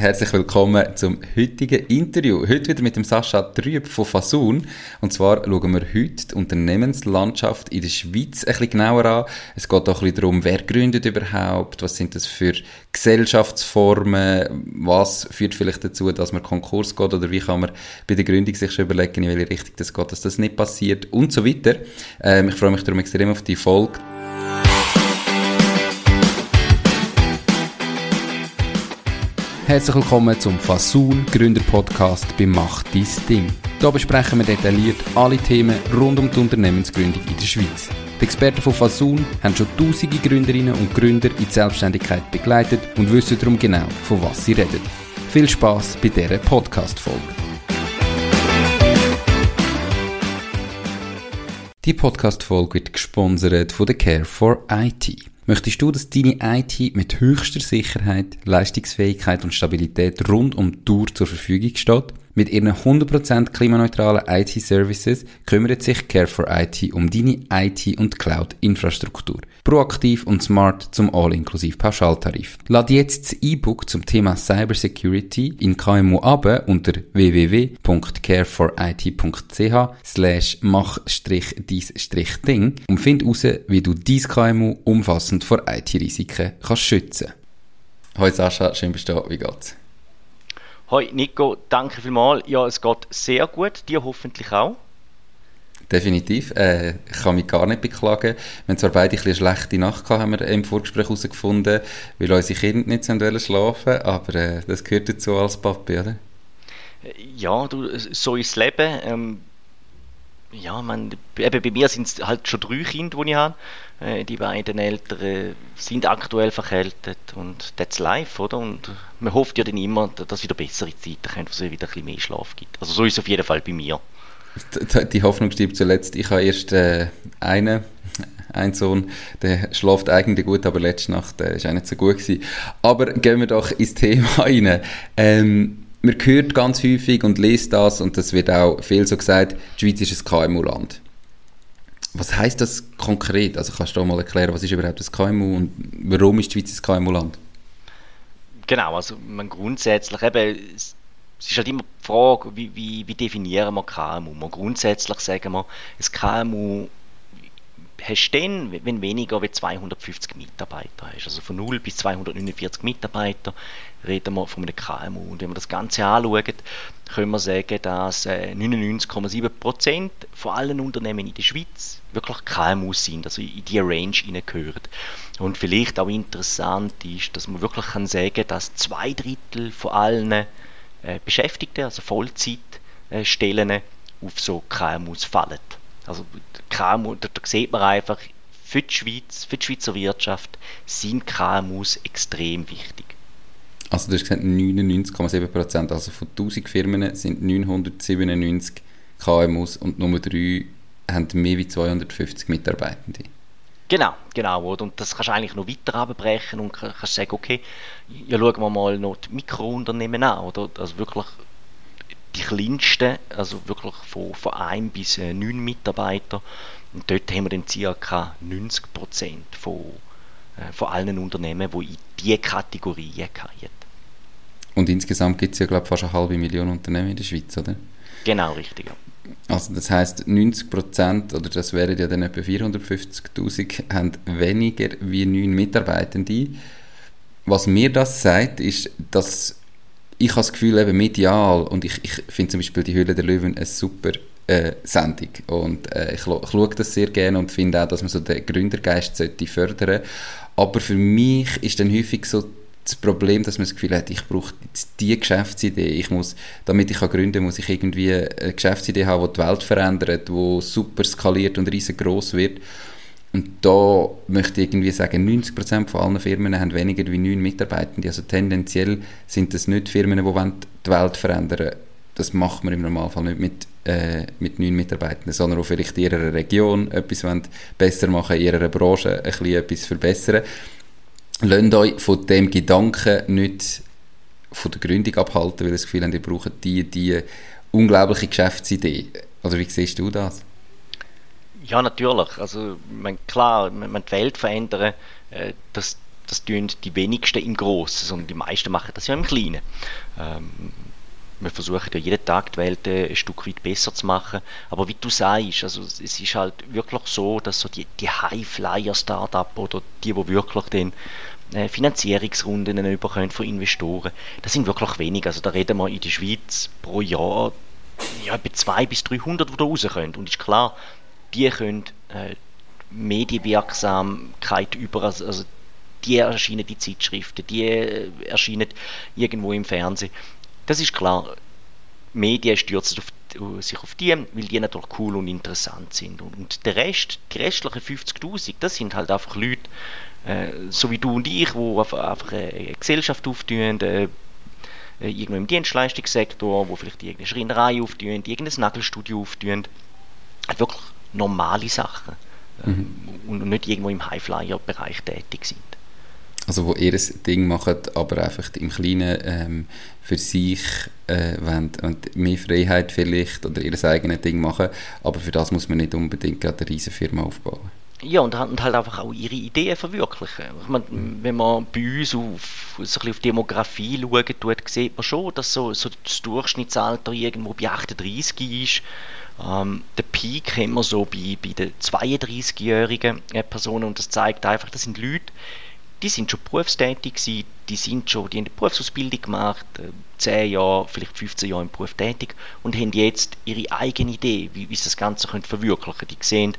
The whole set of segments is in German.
Herzlich willkommen zum heutigen Interview. Heute wieder mit dem Sascha Trüb von Fasun. Und zwar schauen wir heute die Unternehmenslandschaft in der Schweiz ein bisschen genauer an. Es geht auch ein bisschen darum, wer gründet überhaupt, was sind das für Gesellschaftsformen, was führt vielleicht dazu, dass man Konkurs geht oder wie kann man bei der Gründung sich schon überlegen, in welche Richtung das geht, dass das nicht passiert und so weiter. Ähm, ich freue mich darum extrem auf die Folge. Herzlich willkommen zum Fasun Gründer Podcast bei Macht dein Ding. Hier besprechen wir detailliert alle Themen rund um die Unternehmensgründung in der Schweiz. Die Experten von Fasun haben schon tausende Gründerinnen und Gründer in die Selbstständigkeit begleitet und wissen darum genau, von was sie reden. Viel Spaß bei dieser Podcast-Folge. Die Podcast-Folge wird gesponsert von der Care for IT. Möchtest du, dass deine IT mit höchster Sicherheit, Leistungsfähigkeit und Stabilität rund um die Tour zur Verfügung steht? Mit ihren 100% klimaneutralen IT-Services kümmert sich Care4IT um deine IT- und Cloud-Infrastruktur. Proaktiv und smart zum All-inklusiv Pauschaltarif. Lad jetzt das E-Book zum Thema Cybersecurity in KMU ab unter www.care4it.ch slash mach-dies-ding und find heraus, wie du dein KMU umfassend vor IT-Risiken kannst schützen. Hoi Sascha, schön bist du da. Wie geht's? Hoi Nico, danke vielmals. Ja, es geht sehr gut, dir hoffentlich auch. Definitiv. Äh, ich kann mich gar nicht beklagen. Wir haben zwar beide ein eine schlechte Nacht gehabt, haben wir im Vorgespräch herausgefunden, weil unsere Kinder nicht schlafen wollten, aber äh, das gehört dazu als Papi, oder? Ja, du, so ist das Leben. Ähm, ja, man, eben bei mir sind es halt schon drei Kinder, die ich habe. Äh, die beiden Älteren sind aktuell verkältet und that's life, oder? Und man hofft ja dann immer, dass wieder bessere Zeiten kommen, wo es wieder ein bisschen mehr Schlaf gibt. Also so ist es auf jeden Fall bei mir. Die Hoffnung stirbt zuletzt. Ich habe erst äh, einen, einen Sohn, der schläft eigentlich gut, aber letzte Nacht äh, ist auch nicht so gut gewesen. Aber gehen wir doch ins Thema rein. Ähm, man hört ganz häufig und liest das und das wird auch viel so gesagt, die Schweiz ist ein KMU-Land. Was heißt das konkret? Also kannst du mal erklären, was ist überhaupt das KMU und warum ist die Schweiz ein KMU-Land? Genau, also man grundsätzlich eben, es ist halt immer die Frage, wie, wie, wie definieren wir KMU? Man grundsätzlich sagen wir, ein KMU hast du dann, wenn weniger als 250 Mitarbeiter hast. Also von 0 bis 249 Mitarbeiter reden wir von einem KMU. Und wenn wir das Ganze anschauen, können wir sagen, dass 99,7% äh, von allen Unternehmen in der Schweiz wirklich KMUs sind, also in diese Range hineingehören. Und vielleicht auch interessant ist, dass man wirklich kann sagen dass zwei Drittel von allen äh, Beschäftigten, also Vollzeitstellen, auf so KMUs fallen. Also KMU, da, da sieht man einfach, für die Schweiz, für die Schweizer Wirtschaft sind KMUs extrem wichtig. Also du hast gesagt 99,7 Prozent, also von 1000 Firmen sind 997 KMUs und Nummer 3 haben mehr als 250 Mitarbeitende. Genau, genau. Oder? Und das kannst du eigentlich noch weiter abbrechen und kannst sagen, okay, ja, schauen wir mal noch die Mikrounternehmen an. Oder? Also wirklich die kleinsten, also wirklich von, von 1 bis äh, 9 Mitarbeitern. Und dort haben wir dann ca. 90% von, äh, von allen Unternehmen, die in diese Kategorie fallen. Und insgesamt gibt es ja, glaube ich, fast eine halbe Million Unternehmen in der Schweiz, oder? Genau, richtig. Ja. Also das heißt 90 Prozent, oder das wären ja dann etwa 450'000, haben weniger wie neun Mitarbeitende. Was mir das sagt, ist, dass ich habe das Gefühl, eben medial, und ich, ich finde zum Beispiel die Höhle der Löwen eine super äh, Sendung und äh, ich, ich schaue das sehr gerne und finde auch, dass man so den Gründergeist sollte fördern aber für mich ist dann häufig so das Problem, dass man das Gefühl hat, ich brauche die Geschäftsidee. Ich muss, damit ich gründen kann, muss ich irgendwie eine Geschäftsidee haben, die die Welt verändert, die super skaliert und riesengroß wird. Und da möchte ich irgendwie sagen, 90% von allen Firmen haben weniger wie neun Mitarbeitende. Also tendenziell sind das nicht Firmen, die die Welt verändern wollen. Das macht man im Normalfall nicht mit, äh, mit neun Mitarbeitenden, sondern auch vielleicht in ihrer Region etwas besser machen, in ihrer Branche ein bisschen etwas verbessern lasst euch von dem Gedanken nicht von der Gründung abhalten, weil ihr das Gefühl habt, ihr braucht die, die unglaubliche Geschäftsidee. Oder wie siehst du das? Ja, natürlich. Also, man, klar, man, man die Welt verändern, äh, das das tun die wenigsten im Großen, sondern die meisten machen das ja im Kleinen. Ähm, wir versuchen ja jeden Tag die Welt ein Stück weit besser zu machen. Aber wie du sagst, also es ist halt wirklich so, dass so die, die High-Flyer-Startup oder die, die wirklich den äh, Finanzierungsrunden überkommen von Investoren, das sind wirklich wenig. Also da reden wir in der Schweiz pro Jahr ja, etwa 200 bis 300, die da rauskommen. Und ist klar, die können äh, Medienwirksamkeit über, also, also die erscheinen die Zeitschriften, die äh, erscheinen irgendwo im Fernsehen. Das ist klar. Medien stürzen auf, sich auf die, weil die natürlich cool und interessant sind. Und der Rest, die restlichen 50.000, das sind halt einfach Leute, äh, so wie du und ich, die einfach eine Gesellschaft auftun, äh, irgendwo im Dienstleistungssektor, wo vielleicht irgendeine Schreinerei auftun, irgendein Nagelstudio auftun. Wirklich normale Sachen. Mhm. Und nicht irgendwo im Highflyer-Bereich tätig sind. Also wo ihr ein Ding macht, aber einfach im Kleinen ähm, für sich äh, wollen, und mehr Freiheit vielleicht oder ihr eigenes Ding machen, aber für das muss man nicht unbedingt gerade eine riesige Firma aufbauen. Ja, und, und halt einfach auch ihre Ideen verwirklichen. Ich meine, mhm. wenn man bei uns auf, so ein bisschen auf Demografie schaut, tut, sieht man schon, dass so, so das Durchschnittsalter irgendwo bei 38 ist. Ähm, der Peak haben wir so bei, bei den 32-jährigen Personen und das zeigt einfach, das sind Leute, die sind schon berufstätig gewesen, die sind schon, die haben eine Berufsausbildung gemacht, 10 äh, Jahre, vielleicht 15 Jahre im Beruf tätig und haben jetzt ihre eigene Idee, wie, wie sie das Ganze können verwirklichen können. Die sehen,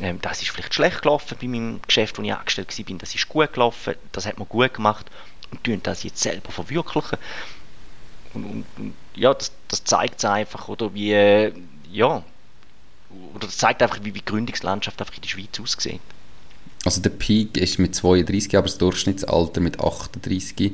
ähm, das ist vielleicht schlecht gelaufen bei meinem Geschäft, wo ich angestellt war, das ist gut gelaufen, das hat man gut gemacht und tun das jetzt selber verwirklichen. Und, und, und ja, das, das zeigt es einfach, oder wie, ja, oder zeigt einfach, wie die Gründungslandschaft einfach in der Schweiz aussieht. Also der Peak ist mit 32, aber das Durchschnittsalter mit 38.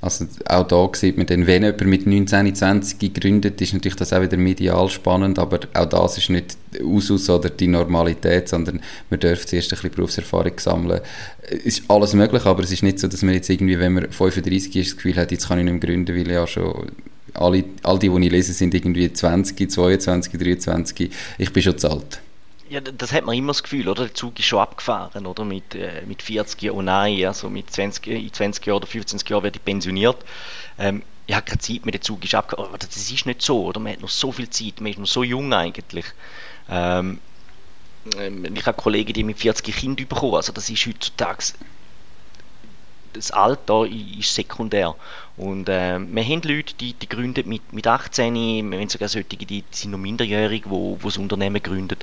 Also auch da sieht man dann, wenn jemand mit 19, 20 gründet, ist natürlich das auch wieder medial spannend, aber auch das ist nicht Usus oder die Normalität, sondern man darf zuerst ein bisschen Berufserfahrung sammeln. Es ist alles möglich, aber es ist nicht so, dass man jetzt irgendwie, wenn man 35 ist, das Gefühl hat, jetzt kann ich nicht mehr gründen, weil ich ja schon alle, all die, die ich lese, sind irgendwie 20, 22, 23. Ich bin schon zu alt. Ja, das hat man immer das Gefühl, oder? Der Zug ist schon abgefahren, oder? Mit, äh, mit 40 Jahren, oh nein, also mit 20, in 20 Jahren oder 15 Jahren werde ich pensioniert. Ähm, ich habe keine Zeit mehr, der Zug ist abgefahren. Aber das ist nicht so, oder? Man hat noch so viel Zeit, man ist noch so jung eigentlich. Ähm, ähm ich habe Kollegen, die mit 40 Kindern bekommen, also das ist heutzutage das Alter ist sekundär. Und äh, wir haben Leute, die, die gründen mit, mit 18, wir haben sogar solche, die, die sind noch minderjährig, wo, wo das Unternehmen gründen.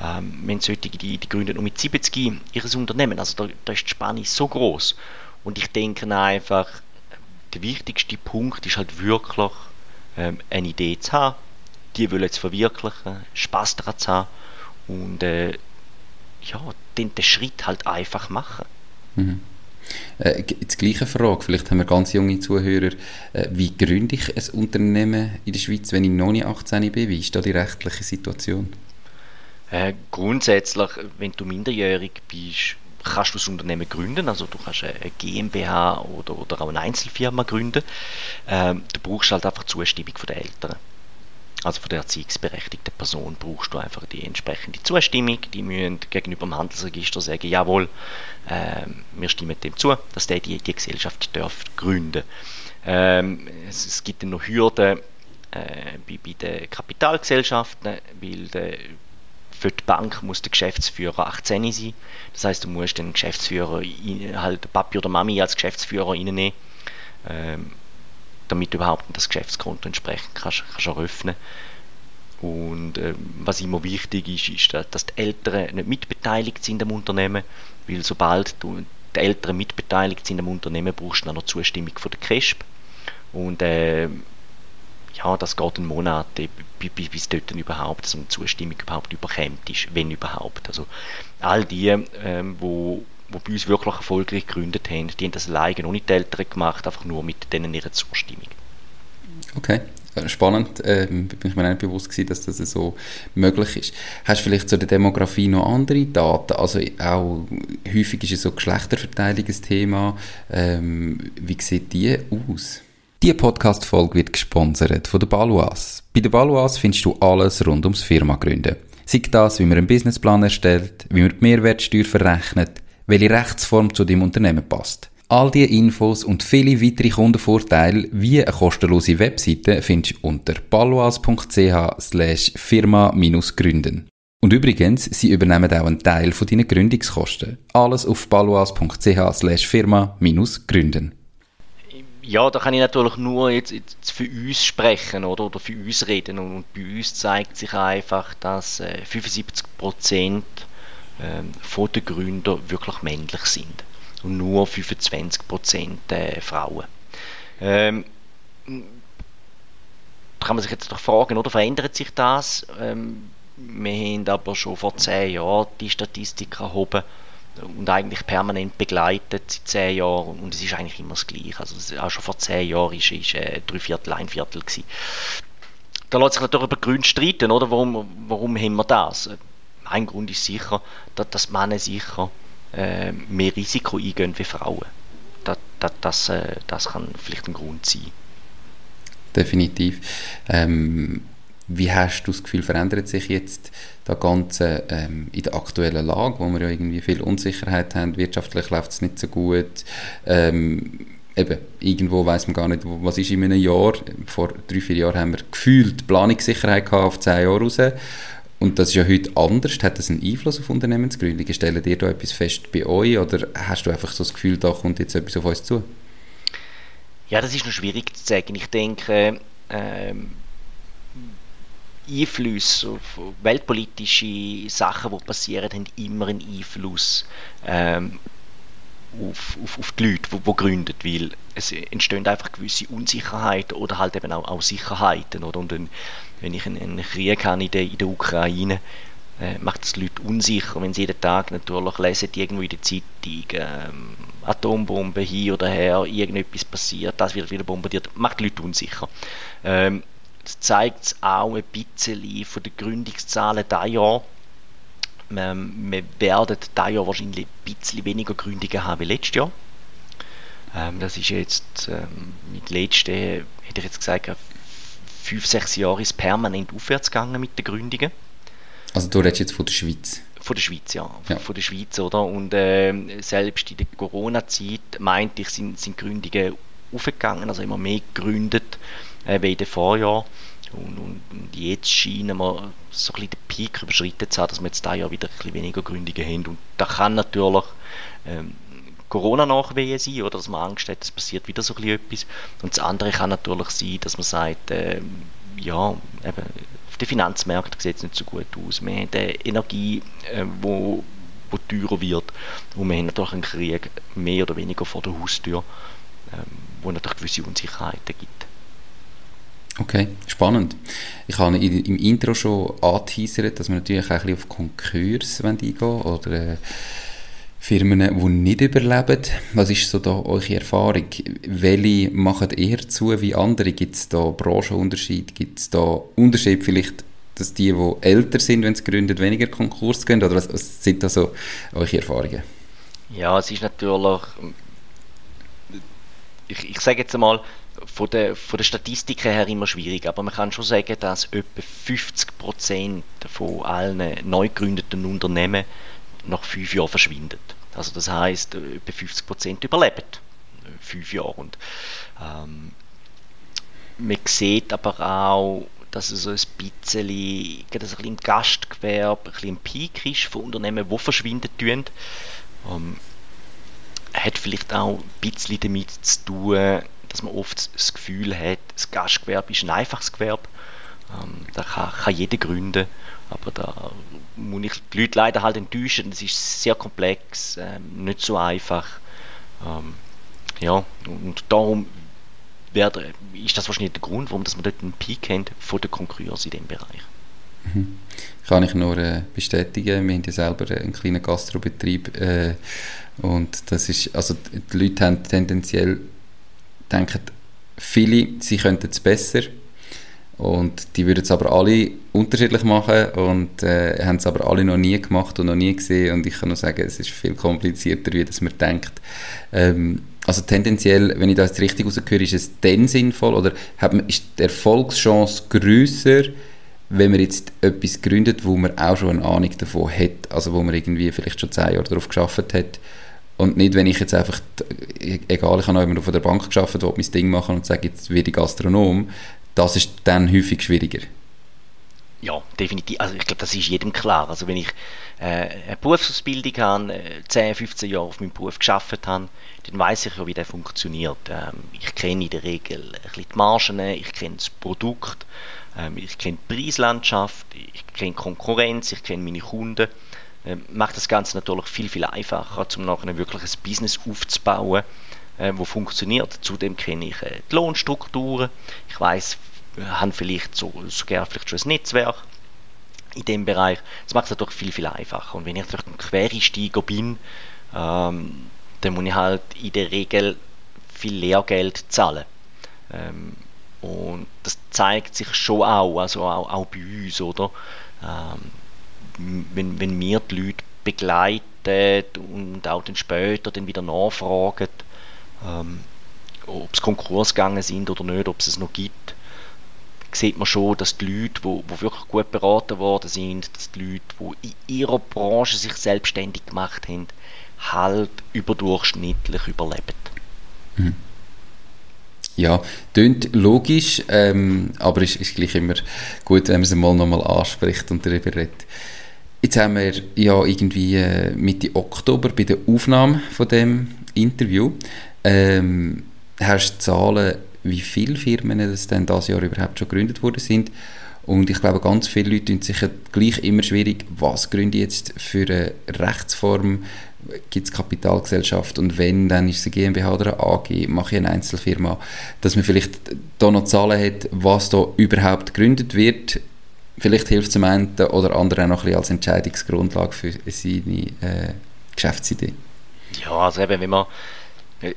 Ähm, wir haben solche, die, die gründen noch mit 70 ihr Unternehmen. Also da, da ist die Spanne so groß. Und ich denke einfach, der wichtigste Punkt ist halt wirklich, ähm, eine Idee zu haben, die wollen zu verwirklichen, Spaß daran zu haben und äh, ja, den, den Schritt halt einfach machen. Mhm. Äh, die gleiche Frage, vielleicht haben wir ganz junge Zuhörer, äh, wie gründe ich ein Unternehmen in der Schweiz, wenn ich noch nicht 18 bin? Wie ist da die rechtliche Situation? Äh, grundsätzlich, wenn du minderjährig bist, kannst du das Unternehmen gründen, also du kannst eine GmbH oder, oder auch eine Einzelfirma gründen. Ähm, du brauchst halt einfach Zustimmung von den Eltern. Also von der erziehungsberechtigten Person brauchst du einfach die entsprechende Zustimmung. Die müssen gegenüber dem Handelsregister sagen, jawohl, äh, wir stimmen dem zu, dass der die, die Gesellschaft darf gründen ähm, es, es, gibt dann noch Hürden äh, bei, bei den Kapitalgesellschaften, weil der, für die Bank muss der Geschäftsführer 18 sein. Das heißt, du musst den Geschäftsführer, halt Papi oder Mami als Geschäftsführer reinnehmen. Ähm, damit du überhaupt das Geschäftskonto entsprechend kannst, kannst eröffnen und äh, was immer wichtig ist, ist, dass die Eltern nicht mitbeteiligt sind am Unternehmen, weil sobald du die Eltern mitbeteiligt sind am Unternehmen, brauchst du dann noch Zustimmung von der CRESP und äh, ja, das geht einen Monat, äh, bis dort überhaupt so eine Zustimmung überhaupt überkommt ist, wenn überhaupt. Also all die, ähm, wo die bei uns wirklich erfolgreich gegründet haben, die haben das alleine nicht die Eltern gemacht, einfach nur mit denen ihrer Zustimmung. Okay, äh, spannend. Ähm, bin ich mir nicht bewusst gewesen, dass das so möglich ist. Hast du vielleicht zu der Demografie noch andere Daten? Also auch häufig ist es so Geschlechterverteilung ein Thema. Ähm, wie sieht die aus? Diese Podcast-Folge wird gesponsert von der Baluas. Bei der Baluas findest du alles rund ums Firma gründen. Sei das, wie man einen Businessplan erstellt, wie man die Mehrwertsteuer verrechnet, welche Rechtsform zu dem Unternehmen passt. All diese Infos und viele weitere Kundenvorteile wie eine kostenlose Webseite findest du unter paloas.ch firma-gründen. Und übrigens, sie übernehmen auch einen Teil von deinen Gründungskosten. Alles auf paloas.ch firma-gründen. Ja, da kann ich natürlich nur jetzt, jetzt für uns sprechen oder, oder für uns reden. Und bei uns zeigt sich einfach, dass äh, 75% ähm, von den Gründern wirklich männlich sind. Und nur 25% äh, Frauen. Ähm, da kann man sich jetzt doch fragen, oder verändert sich das? Ähm, wir haben aber schon vor zehn Jahren die Statistik erhoben und eigentlich permanent begleitet seit zehn Jahren und es ist eigentlich immer das Gleiche. Also auch schon vor zehn Jahren ist, ist äh, drei Viertel, ein Viertel gewesen. Da lässt sich natürlich über Gründe streiten, oder? Warum, warum haben wir das? Ein Grund ist sicher, dass, dass Männer sicher äh, mehr Risiko eingehen wie Frauen. Das, das, das, äh, das kann vielleicht ein Grund sein. Definitiv. Ähm, wie hast du das Gefühl, verändert sich jetzt das Ganze ähm, in der aktuellen Lage, wo wir ja irgendwie viel Unsicherheit haben, wirtschaftlich läuft es nicht so gut, ähm, eben, irgendwo weiß man gar nicht, was ist in einem Jahr, vor drei, vier Jahren haben wir gefühlt Planungssicherheit gehabt auf zehn Jahre raus und das ist ja heute anders. Hat das einen Einfluss auf Unternehmensgründungen? Stellen dir da etwas fest bei euch oder hast du einfach so das Gefühl, da kommt jetzt etwas auf uns zu? Ja, das ist noch schwierig zu sagen. Ich denke, ähm, Einflüsse auf weltpolitische Sachen, die passieren, haben immer einen Einfluss ähm, auf, auf, auf die Leute, die, gründen, weil es entstehen einfach gewisse Unsicherheiten oder halt eben auch, auch Sicherheiten. Oder? Und wenn ich einen, einen Krieg habe in der, in der Ukraine, äh, macht es die Leute unsicher, wenn sie jeden Tag natürlich lesen, irgendwo in der Zeitung, ähm, Atombombe hier oder her, irgendetwas passiert, das wird wieder bombardiert, macht die Leute unsicher. Ähm, das zeigt es auch ein bisschen von den Gründungszahlen dieses Jahr. Ähm, wir werden dieses Jahr wahrscheinlich ein bisschen weniger Gründungen haben wie letztes Jahr. Ähm, das ist jetzt ähm, mit letzten, hätte ich jetzt gesagt, fünf, sechs Jahre ist permanent aufwärts gegangen mit den Gründungen. Also du redest jetzt von der Schweiz? Von der Schweiz, ja. ja. Von der Schweiz, oder? Und äh, selbst in der Corona-Zeit, meinte ich, sind, sind Gründungen aufgegangen, also immer mehr gegründet äh, wie in den Vorjahren. Und, und, jetzt scheinen wir so ein den Peak überschritten zu haben, dass wir jetzt da Jahr wieder ein bisschen weniger Gründungen haben. Und da kann natürlich ähm, Corona-Nachwehen sein, oder dass man Angst hat, es passiert wieder so etwas. Und das andere kann natürlich sein, dass man sagt, ähm, ja, eben, auf den Finanzmärkten sieht es nicht so gut aus. Wir haben Energie, äh, wo, wo teurer wird. Und wir haben natürlich einen Krieg mehr oder weniger vor der Haustür, ähm, wo natürlich gewisse Unsicherheiten gibt. Okay, spannend. Ich habe im Intro schon angeteasert, dass wir natürlich auch ein bisschen auf Konkurs eingehen oder äh, Firmen, die nicht überleben. Was ist so da eure Erfahrung? Welche machen eher zu wie andere? Gibt es da Branchenunterschied? Gibt es da Unterschied vielleicht, dass die, die älter sind, wenn sie gründen, weniger Konkurs gehen? Oder was, was sind da so eure Erfahrungen? Ja, es ist natürlich, ich, ich sage jetzt einmal, von der, von der Statistik her immer schwierig, aber man kann schon sagen, dass etwa 50% von allen neu gegründeten Unternehmen nach fünf Jahren verschwindet. Also das heißt, etwa 50% überleben fünf Jahre. Und, ähm, man sieht aber auch, dass es so ein bisschen, ein bisschen im Gastgewerbe ein bisschen ein Peak ist von Unternehmen, die verschwinden tun. Ähm, hat vielleicht auch ein bisschen damit zu tun, dass man oft das Gefühl hat, das Gastgewerbe ist ein einfaches Gewerbe. Ähm, da kann, kann jeder gründen, aber da muss ich die Leute leider halt enttäuschen. Es ist sehr komplex, ähm, nicht so einfach. Ähm, ja, und darum werde, ist das wahrscheinlich der Grund, warum dass wir dort einen Peak haben von der Konkurrenz in diesem Bereich. Mhm. Kann ich nur äh, bestätigen. Wir haben ja selber einen kleinen Gastrobetrieb äh, und das ist, also die Leute haben tendenziell denken viele, sie könnten es besser und die würden es aber alle unterschiedlich machen und äh, haben es aber alle noch nie gemacht und noch nie gesehen und ich kann nur sagen, es ist viel komplizierter, wie das man denkt. Ähm, also tendenziell, wenn ich das richtig rausgehöre, ist es dann sinnvoll oder hat man, ist die Erfolgschance grösser, wenn man jetzt etwas gründet, wo man auch schon eine Ahnung davon hat, also wo man irgendwie vielleicht schon zehn Jahre darauf geschafft hat und nicht, wenn ich jetzt einfach, egal, ich habe auch immer auf der Bank geschafft, will mein Ding machen und sage, jetzt werde ich Gastronom, das ist dann häufig schwieriger. Ja, definitiv. Also ich glaube, das ist jedem klar. Also wenn ich äh, eine Berufsausbildung habe, 10, äh, 15 Jahre auf meinem Beruf geschafft habe, dann weiß ich ja, wie der funktioniert. Ähm, ich kenne in der Regel ein bisschen die Margen, ich kenne das Produkt, ähm, ich kenne die Preislandschaft, ich kenne Konkurrenz, ich kenne meine Kunden. Ähm, macht das Ganze natürlich viel, viel einfacher, um nachher ein Business aufzubauen, äh, wo funktioniert. Zudem kenne ich äh, die Lohnstrukturen. Ich weiß, haben vielleicht so, sogar vielleicht schon ein Netzwerk in dem Bereich. Das macht es natürlich viel, viel einfacher. Und wenn ich vielleicht ein Quereinsteiger bin, ähm, dann muss ich halt in der Regel viel Lehrgeld zahlen. Ähm, und das zeigt sich schon auch, also auch, auch bei uns, oder? Ähm, wenn, wenn wir die Leute begleiten und auch dann später dann wieder nachfragen, ähm, ob es Konkursgegangen sind oder nicht, ob es es noch gibt, sieht man schon, dass die Leute, die, die wirklich gut beraten worden sind, dass die Leute, die in ihrer Branche sich selbstständig gemacht haben, halt überdurchschnittlich überleben. Mhm. Ja, klingt logisch, ähm, aber es ist, gleich immer gut, wenn man es mal nochmal anspricht und darüber redet. Jetzt haben wir ja irgendwie äh, Mitte Oktober bei der Aufnahme von dem Interview ähm, hast du Zahlen, wie viele Firmen es denn das Jahr überhaupt schon gegründet worden sind und ich glaube, ganz viele Leute tun sich gleich immer schwierig, was gründe ich jetzt für eine Rechtsform, gibt es Kapitalgesellschaft und wenn, dann ist es eine GmbH oder eine AG, mache ich eine Einzelfirma, dass man vielleicht da noch Zahlen hat, was da überhaupt gegründet wird. Vielleicht hilft es zum einen oder anderen noch ein als Entscheidungsgrundlage für seine äh, Geschäftsidee. Ja, also eben, wenn man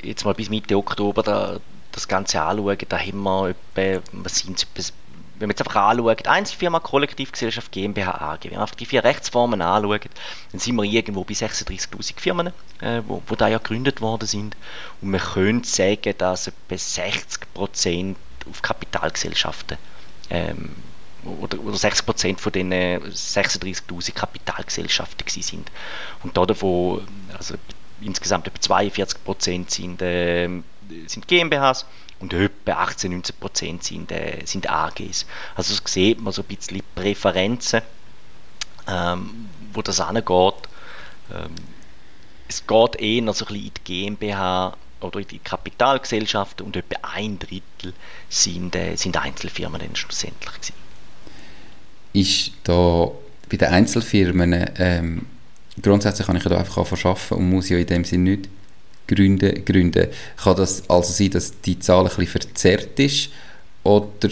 jetzt mal bis Mitte Oktober da, das Ganze anschauen, da haben wir etwa, was sind es, wenn man jetzt einfach anschaut, Einzelfirma, Kollektivgesellschaft, GmbH, AG, wenn man einfach die vier Rechtsformen anschaut, dann sind wir irgendwo bei 36'000 Firmen, äh, wo, wo da ja gegründet worden sind. Und man könnte sagen, dass etwa 60% auf Kapitalgesellschaften ähm, oder, oder 60% von den 36'000 Kapitalgesellschaften sind. Und davon, also insgesamt etwa 42% sind, äh, sind GmbHs und etwa 18, 19 Prozent sind, äh, sind AGs. Also so sieht man so ein bisschen Präferenzen, ähm, wo das angeht. Ähm, es geht eher so ein bisschen in die GmbH oder in die Kapitalgesellschaften und etwa ein Drittel sind, äh, sind Einzelfirmen dann schlussendlich gewesen. Ist da bei den Einzelfirmen ähm, grundsätzlich kann ich ja da einfach verschaffen und muss ja in dem Sinne nicht gründen, gründen. Kann das also sein, dass die Zahl ein bisschen verzerrt ist? Oder,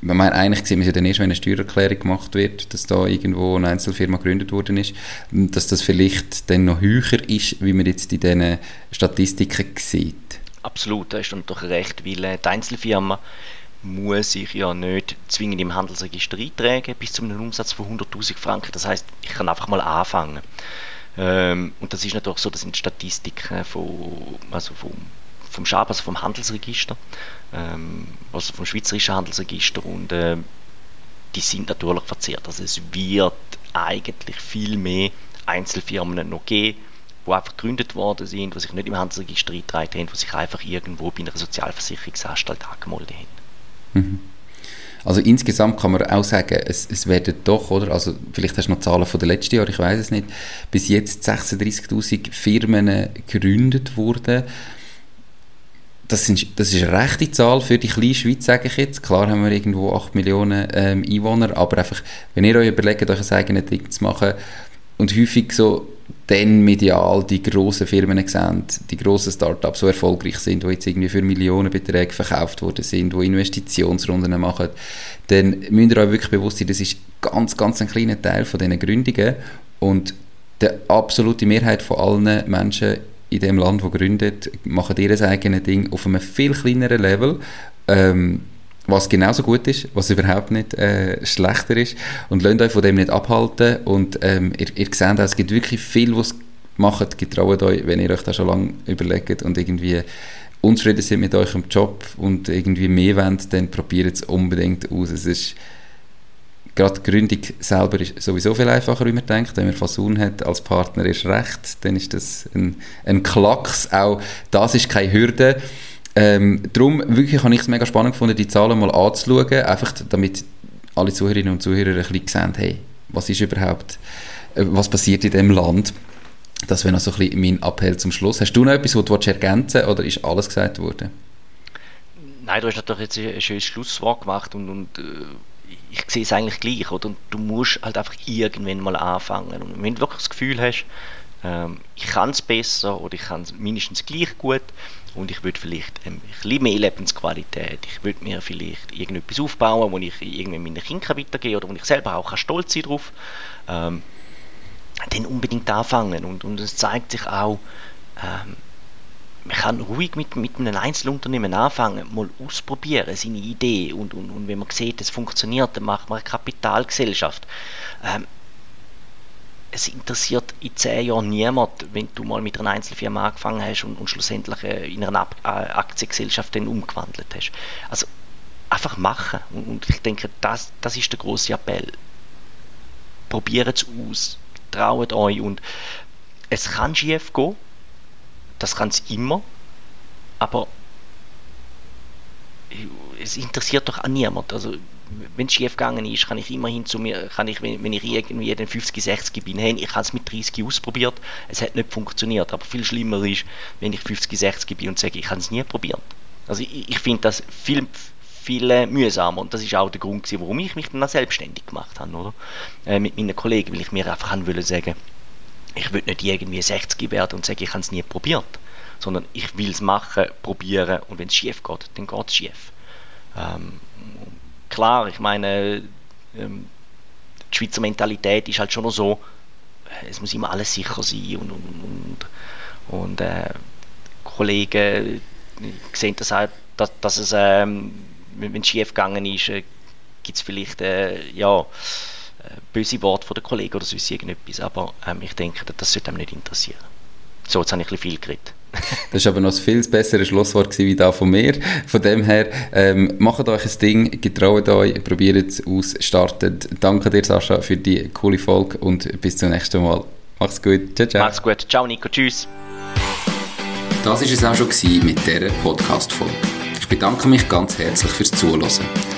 man meine, eigentlich sehen wir ja dann erst, wenn eine Steuererklärung gemacht wird, dass da irgendwo eine Einzelfirma gegründet worden ist, dass das vielleicht dann noch höher ist, wie man jetzt in diesen Statistiken sieht. Absolut, da ist dann doch recht, weil äh, die Einzelfirma muss sich ja nicht zwingend im Handelsregister eintragen bis zu einem Umsatz von 100.000 Franken. Das heißt, ich kann einfach mal anfangen. Ähm, und das ist natürlich so, das sind Statistiken von, also vom, vom Schab, also vom Handelsregister, ähm, also vom Schweizerischen Handelsregister und äh, die sind natürlich verzerrt. Also es wird eigentlich viel mehr Einzelfirmen noch geben, die einfach gegründet worden sind, die sich nicht im Handelsregister eingetragen haben, die sich einfach irgendwo bei einer Sozialversicherungsanstalt angemeldet haben. Mhm. Also insgesamt kann man auch sagen, es, es werden doch, oder, also vielleicht hast du noch Zahlen von den letzten Jahren, ich weiß es nicht, bis jetzt 36'000 Firmen gegründet wurden. Das, sind, das ist eine rechte Zahl für die kleine Schweiz, sage ich jetzt. Klar haben wir irgendwo 8 Millionen ähm, Einwohner, aber einfach, wenn ihr euch überlegt, euch ein eigenes Ding zu machen und häufig so dann medial die grossen Firmen sehen, die grossen Startups, die erfolgreich sind, die jetzt irgendwie für Millionenbeträge verkauft worden sind, die Investitionsrunden machen, dann müsst ihr euch wirklich bewusst sein, das ist ganz, ganz ein kleiner Teil von diesen Gründungen und die absolute Mehrheit von allen Menschen in dem Land, die gründet, machen ihr eigenes Ding auf einem viel kleineren Level. Ähm, was genauso gut ist, was überhaupt nicht äh, schlechter ist. Und lasst euch von dem nicht abhalten. Und ähm, ihr, ihr seht auch, es gibt wirklich viel, was macht. Getraut euch, wenn ihr euch da schon lange überlegt und irgendwie unzufrieden sind mit eurem Job und irgendwie mehr wollt, dann probiert es unbedingt aus. Es ist gerade die Gründung selber ist sowieso viel einfacher, wie man denkt. Wenn man Fasun hat als Partner ist recht, dann ist das ein, ein Klacks. Auch das ist keine Hürde. Ähm, darum wirklich habe ich es mega spannend gefunden, die Zahlen mal anzuschauen, einfach damit alle Zuhörerinnen und Zuhörer ein bisschen sehen, hey, was ist überhaupt, äh, was passiert in dem Land? Das wäre noch so ein bisschen mein Appell zum Schluss. Hast du noch etwas, was du ergänzen willst, oder ist alles gesagt worden? Nein, du hast natürlich jetzt ein schönes Schlusswort gemacht und, und äh, ich sehe es eigentlich gleich, oder? Du musst halt einfach irgendwann mal anfangen. Und wenn du wirklich das Gefühl hast, ähm, ich kann es besser oder ich kann es mindestens gleich gut und ich würde vielleicht ein bisschen mehr Lebensqualität, ich würde mir vielleicht irgendetwas aufbauen, wo ich irgendwie meinen Kindern weitergehe oder wo ich selber auch stolz sein drauf, ähm, dann unbedingt anfangen. Und, und es zeigt sich auch, ähm, man kann ruhig mit, mit einem Einzelunternehmen anfangen, mal ausprobieren, seine Idee. Und, und, und wenn man sieht, es funktioniert, dann macht man eine Kapitalgesellschaft. Ähm, es interessiert in zehn Jahren niemand, wenn du mal mit einer Einzelfirma angefangen hast und, und schlussendlich äh, in einer Aktiengesellschaft dann umgewandelt hast. Also einfach machen. Und ich denke, das, das ist der große Appell. Probiert es aus, traut euch und es kann schief gehen, das kann es immer, aber es interessiert doch auch niemand. Also wenn es schief gegangen ist, kann ich immerhin zu mir, kann ich, wenn, ich irgendwie den 50, 60 bin, hey, ich habe es mit 30 ausprobiert, es hat nicht funktioniert. Aber viel schlimmer ist, wenn ich 50, 60 bin und sage, ich habe es nie probiert. Also ich, ich finde das viel, viel äh, mühsamer und das ist auch der Grund, gewesen, warum ich mich dann auch selbstständig gemacht habe, oder? Äh, mit meinen Kollegen, weil ich mir einfach haben sagen, ich will nicht irgendwie 60 werden und sagen, ich habe es nie probiert, sondern ich will es machen, probieren und wenn es schief geht, dann geht es schief. Ähm, klar, ich meine, ähm, die Schweizer Mentalität ist halt schon noch so, es muss immer alles sicher sein und, und, und, und äh, Kollegen sehen das auch, dass, dass es, ähm, wenn es schief gegangen ist, äh, gibt es vielleicht äh, ja, äh, böse Worte von den Kollegen oder sonst irgendetwas, aber ähm, ich denke, das sollte einem nicht interessieren. So, jetzt habe ich ein bisschen viel geredet. Das war aber noch ein viel besseres Schlusswort wie da von mir. Von dem her, ähm, macht euch ein Ding, getraut euch, probiert es aus, startet. Danke dir, Sascha, für die coole Folge und bis zum nächsten Mal. Mach's gut. Ciao, ciao. Mach's gut. Ciao, Nico. Tschüss. Das war es auch schon mit dieser Podcast-Folge. Ich bedanke mich ganz herzlich fürs Zuhören.